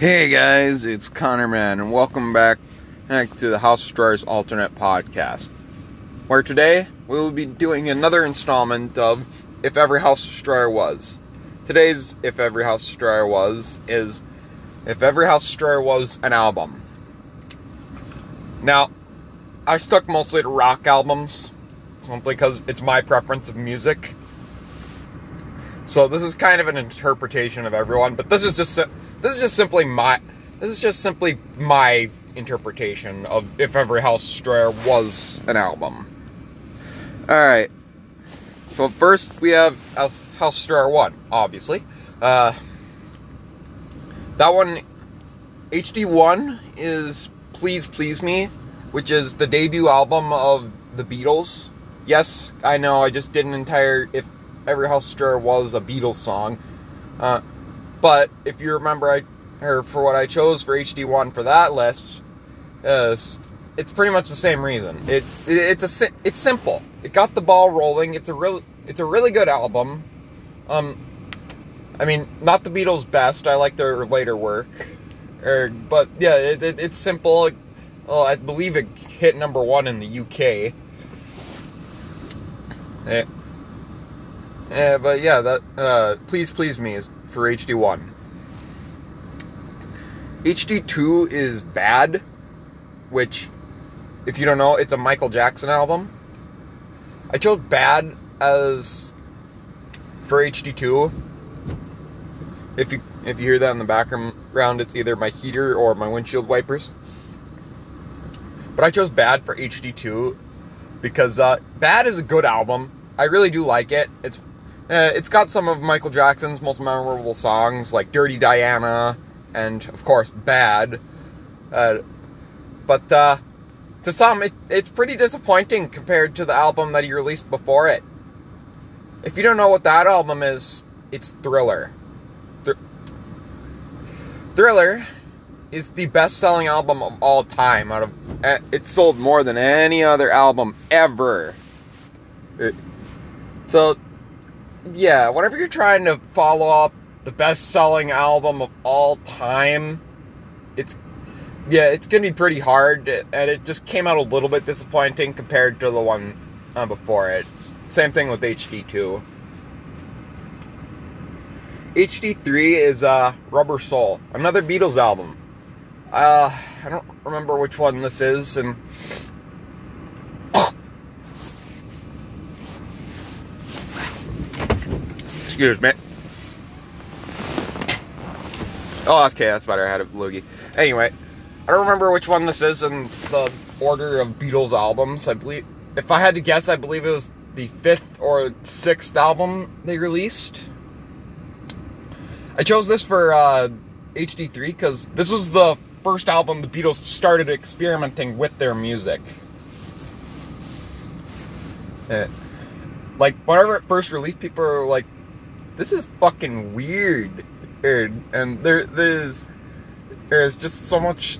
Hey guys, it's Connor Man, and welcome back, back to the House of Destroyers Alternate Podcast. Where today we will be doing another installment of If Every House Destroyer Was. Today's If Every House Destroyer Was is If Every House Destroyer Was an album. Now, I stuck mostly to rock albums, simply because it's my preference of music. So this is kind of an interpretation of everyone, but this is just this is just simply my this is just simply my interpretation of if every House Destroyer was an album. All right. So first we have House Destroyer one, obviously. Uh, that one, HD one is Please Please Me, which is the debut album of the Beatles. Yes, I know I just did an entire if every House Destroyer was a Beatles song. Uh, but if you remember, I or for what I chose for HD one for that list, uh, it's pretty much the same reason. It, it it's a it's simple. It got the ball rolling. It's a real it's a really good album. Um, I mean, not the Beatles' best. I like their later work, er, but yeah, it, it, it's simple. Well, I believe it hit number one in the UK. Eh. Eh, but yeah, that uh, please please me is for HD one. HD2 is Bad, which, if you don't know, it's a Michael Jackson album. I chose Bad as for HD2. If you if you hear that in the background, it's either my heater or my windshield wipers. But I chose Bad for HD2 because uh, Bad is a good album. I really do like it. It's uh, it's got some of Michael Jackson's most memorable songs like Dirty Diana and of course bad. Uh, but uh, to some, it, it's pretty disappointing compared to the album that he released before it. If you don't know what that album is, it's Thriller. Thr- Thriller is the best-selling album of all time. Out of uh, it sold more than any other album ever. It, so, yeah, whenever you're trying to follow up the best selling album of all time. It's yeah, it's gonna be pretty hard, and it just came out a little bit disappointing compared to the one uh, before it. Same thing with HD2. HD3 is uh, Rubber Soul, another Beatles album. Uh, I don't remember which one this is, and excuse me. Oh, okay, that's better. I had a loogie. Anyway, I don't remember which one this is in the order of Beatles albums. I believe, if I had to guess, I believe it was the fifth or sixth album they released. I chose this for uh, HD3 because this was the first album the Beatles started experimenting with their music. Uh, like, whenever it first released, people were like, this is fucking weird and there there's there's just so much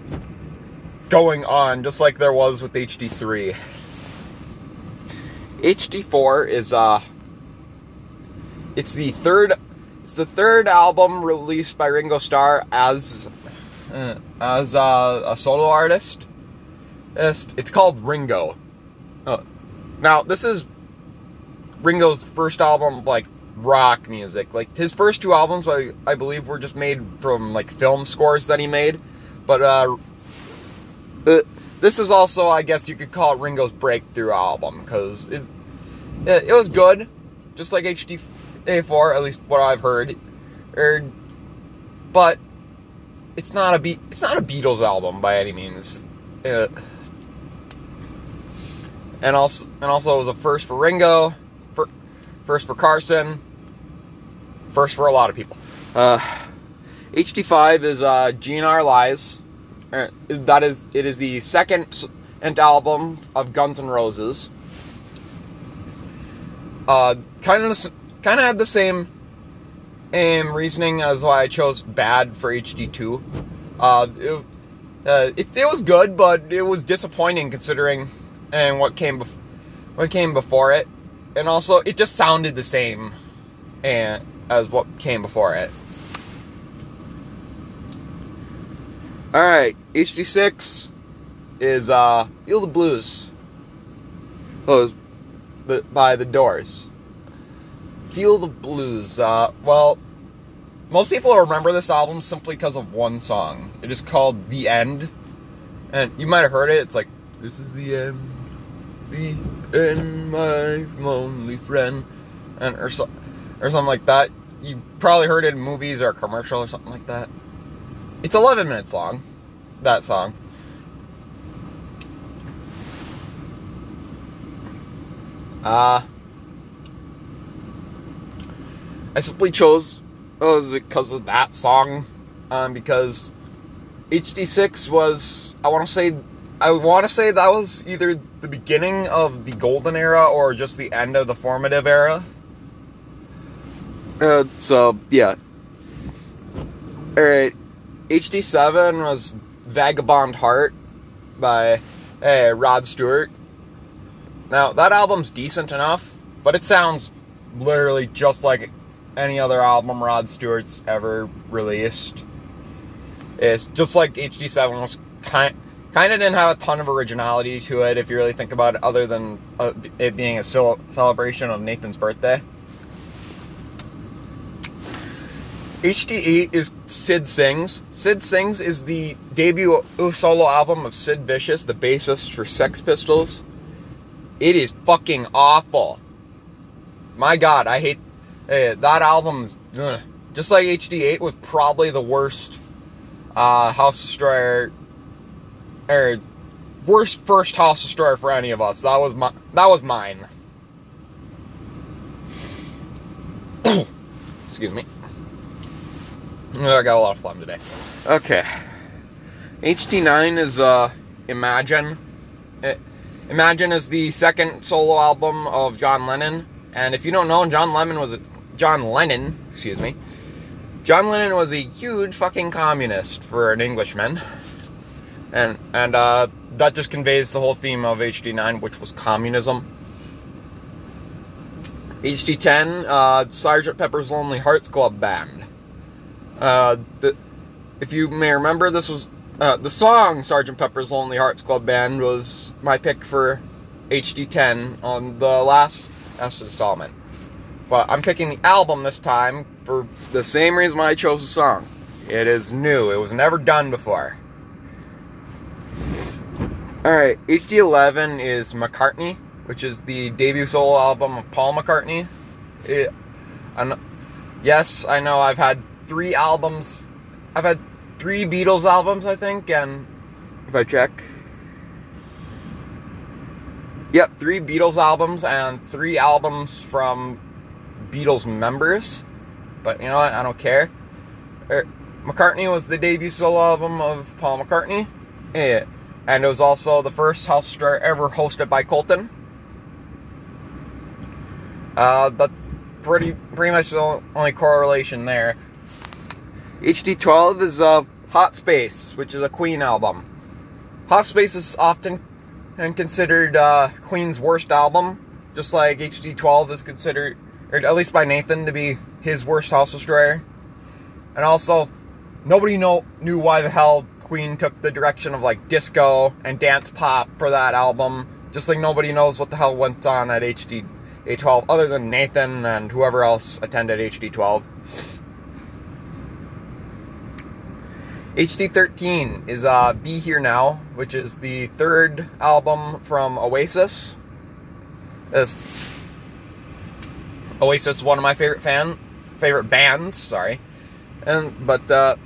going on, just like there was with HD3. HD4 is uh it's the third it's the third album released by Ringo Starr as uh, as uh, a solo artist. It's, called Ringo. Uh, now this is Ringo's first album like rock music. Like his first two albums, I, I believe, were just made from like film scores that he made. But uh, uh, this is also, I guess, you could call it Ringo's breakthrough album because it, it, was good, just like HD A4, at least what I've heard. Er, but it's not a Be- it's not a Beatles album by any means. Uh, and also and also it was a first for Ringo First for Carson. First for a lot of people. Uh, HD5 is uh, GNR Lies. Uh, that is, it is the second and album of Guns N' Roses. Kind of, kind of had the same um, reasoning as why I chose Bad for HD2. Uh, it, uh, it, it was good, but it was disappointing considering and what came bef- what came before it and also it just sounded the same and as what came before it. Alright, HD6 is uh, Feel the Blues. Oh, the, by The Doors. Feel the Blues. Uh, well, most people remember this album simply because of one song. It is called The End. And you might have heard it. It's like, This is the end. The end, my lonely friend. And, or, or something like that. You probably heard it in movies or a commercial or something like that. It's 11 minutes long, that song. Uh, I simply chose oh, was because of that song, um, because HD6 was I want to say I want to say that was either the beginning of the golden era or just the end of the formative era. Uh, so yeah. All right, HD7 was Vagabond Heart by hey, Rod Stewart. Now, that album's decent enough, but it sounds literally just like any other album Rod Stewart's ever released. It's just like HD7 was kind kind of didn't have a ton of originality to it if you really think about it, other than uh, it being a celebration of Nathan's birthday. HD8 is Sid Sings. Sid Sings is the debut solo album of Sid Vicious, the bassist for Sex Pistols. It is fucking awful. My god, I hate uh, that album's ugh. just like HD8 was probably the worst uh, House Destroyer or worst first House Destroyer for any of us. That was my that was mine. Excuse me. I got a lot of phlegm today. Okay. HD9 is uh Imagine. It, Imagine is the second solo album of John Lennon, and if you don't know, John Lennon was a John Lennon, excuse me. John Lennon was a huge fucking communist for an Englishman, and and uh, that just conveys the whole theme of HD9, which was communism. HD10, uh, Sergeant Pepper's Lonely Hearts Club Band. Uh, the, if you may remember, this was uh, the song Sergeant Pepper's Lonely Hearts Club Band was my pick for HD10 on the last installment. But I'm picking the album this time for the same reason why I chose the song. It is new. It was never done before. Alright, HD11 is McCartney, which is the debut solo album of Paul McCartney. It, yes, I know I've had three albums. I've had three Beatles albums, I think, and if I check. Yep, three Beatles albums and three albums from Beatles members. But you know what? I don't care. Er, McCartney was the debut solo album of Paul McCartney. Yeah. And it was also the first house star ever hosted by Colton. Uh, that's pretty pretty much the only correlation there. HD12 is uh, Hot Space, which is a Queen album. Hot Space is often and considered uh, Queen's worst album, just like HD12 is considered, or at least by Nathan, to be his worst house destroyer. And also, nobody know, knew why the hell Queen took the direction of like disco and dance pop for that album. Just like nobody knows what the hell went on at HD A12 other than Nathan and whoever else attended HD 12. HD13 is uh, Be Here Now, which is the third album from Oasis. This Oasis, one of my favorite fan, favorite bands. Sorry, and but uh,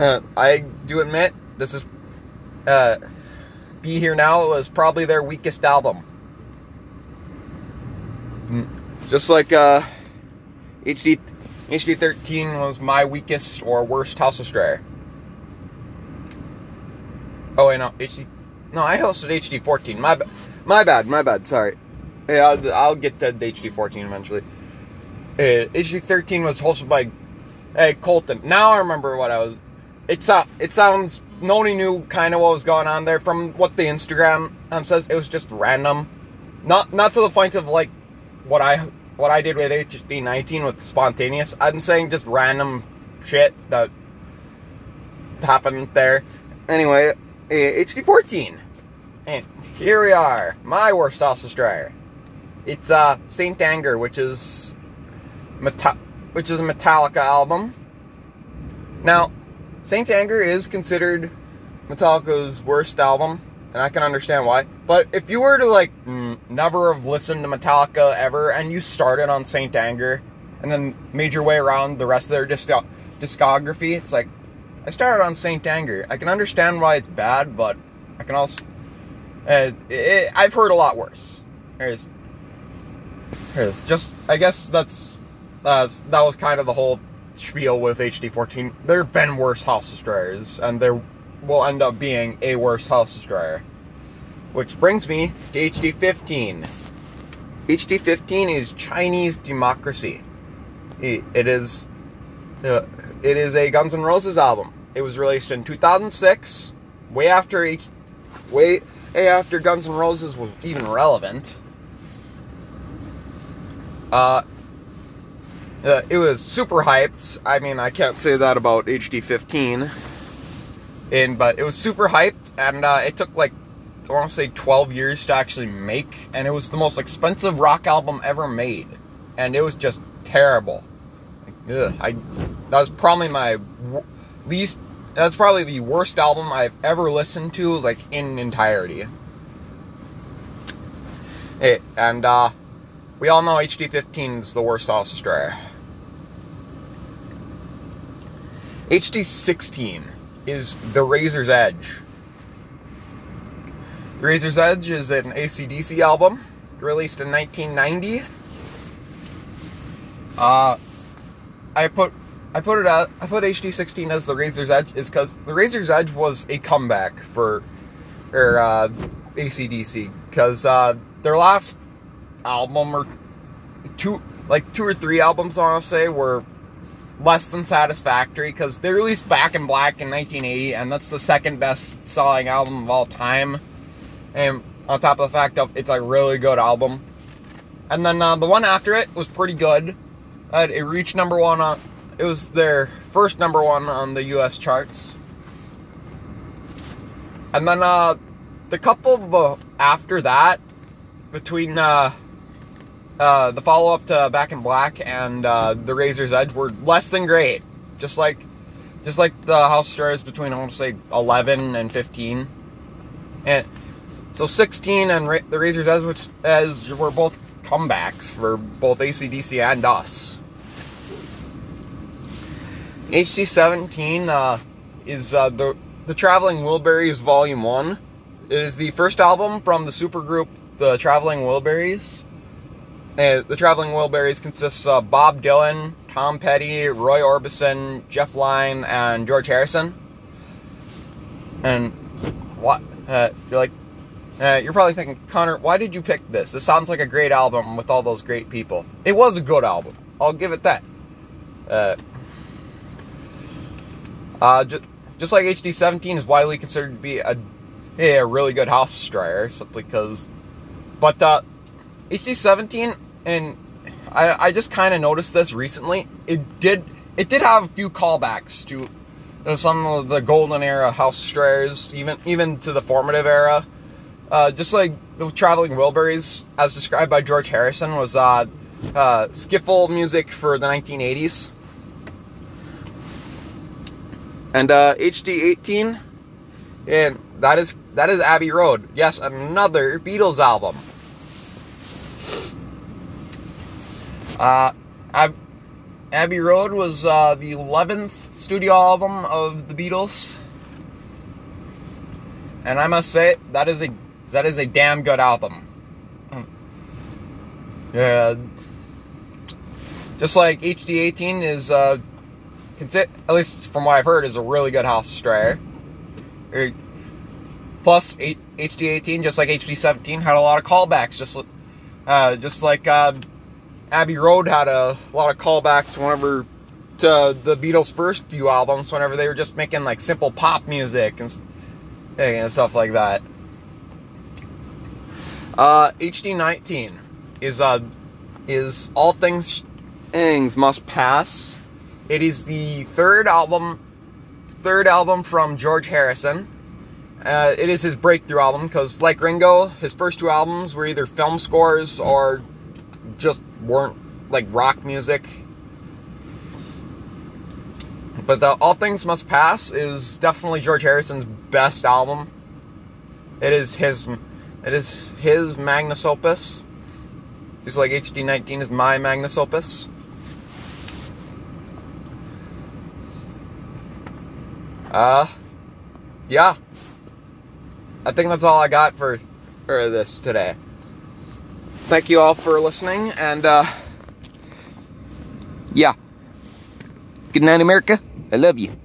uh, I do admit this is uh, Be Here Now was probably their weakest album. Mm, just like uh, HD HD13 was my weakest or worst House Destroyer. Oh wait, no, HD. No, I hosted HD14. My, my bad, my bad. Sorry. Yeah, I'll, I'll get to HD14 eventually. Uh, HD13 was hosted by, hey Colton. Now I remember what I was. It's uh, it sounds. Nobody knew kind of what was going on there. From what the Instagram um, says, it was just random. Not not to the point of like what I what I did with HD19 with spontaneous. I'm saying just random shit that happened there. Anyway, HD14. And here we are, my worst House Destroyer. It's uh, Saint Anger, which is Meta- which is a Metallica album. Now, Saint Anger is considered Metallica's worst album, and I can understand why. But if you were to like never have listened to Metallica ever, and you started on Saint Anger, and then made your way around the rest of their disc- discography, it's like I started on Saint Anger. I can understand why it's bad, but I can also uh, it, I've heard a lot worse. There's, there's just I guess that's uh, that was kind of the whole spiel with HD14. There have been worse house destroyers, and there will end up being a worse house destroyer. Which brings me to HD15. HD15 is Chinese Democracy. It is uh, it is a Guns N' Roses album. It was released in 2006, way after H, way after Guns N' Roses was even relevant. Uh, uh, it was super hyped. I mean, I can't say that about HD15. And but it was super hyped, and uh, it took like I want to say 12 years to actually make, and it was the most expensive rock album ever made, and it was just terrible. Like, ugh, I that was probably my least. That's probably the worst album I've ever listened to, like in entirety. It, and uh, we all know HD15 is the worst house destroyer. HD16 is The Razor's Edge. The Razor's Edge is an ACDC album released in 1990. Uh, I put I put it out. I put HD16 as the Razor's Edge is because the Razor's Edge was a comeback for or uh, ACDC because uh, their last album or two like two or three albums I want to say were less than satisfactory because they released Back in Black in 1980, and that's the second best selling album of all time. And on top of the fact that it's a really good album. And then uh, the one after it was pretty good. Uh, it reached number one on. It was their first number one on the U.S. charts. And then uh, the couple after that, between uh, the follow up to Back in Black and uh, The Razor's Edge were less than great. Just like, just like the House Stars between I want to say 11 and 15, and so 16 and Ra- The Razor's Edge, which as were both comebacks for both ACDC and us. HD17 uh, is uh, the the Traveling Wilburys Volume One. It is the first album from the supergroup The Traveling Wilburys. Uh, the Traveling Wilburys consists of Bob Dylan, Tom Petty, Roy Orbison, Jeff Lynne, and George Harrison. And what? Uh, you're like, uh, you're probably thinking, Connor, why did you pick this? This sounds like a great album with all those great people. It was a good album. I'll give it that. Uh, uh, just, just like HD17 is widely considered to be a, a really good house destroyer, simply because. But uh, HD17 and I, I just kind of noticed this recently. It did it did have a few callbacks to some of the golden era house destroyers, even even to the formative era. Uh, just like the traveling Wilburys, as described by George Harrison, was uh, uh, skiffle music for the 1980s. And uh, HD18, and that is that is Abbey Road. Yes, another Beatles album. Uh, Abbey Road was uh, the 11th studio album of the Beatles, and I must say that is a that is a damn good album. Yeah, just like HD18 is, uh, at least from what I've heard, is a really good house destroyer. Er, plus, HD18, just like HD17, had a lot of callbacks, just uh, just like. Abbey Road had a lot of callbacks whenever to the Beatles' first few albums, whenever they were just making like simple pop music and, and stuff like that. Uh, HD19 is uh is all things things must pass. It is the third album third album from George Harrison. Uh, it is his breakthrough album because, like Ringo, his first two albums were either film scores or just weren't like rock music. But the All Things Must Pass is definitely George Harrison's best album. It is his, it is his magnus opus. Just like HD19 is my magnus opus. Uh, yeah. I think that's all I got for, for this today. Thank you all for listening, and uh, yeah. Good night, America. I love you.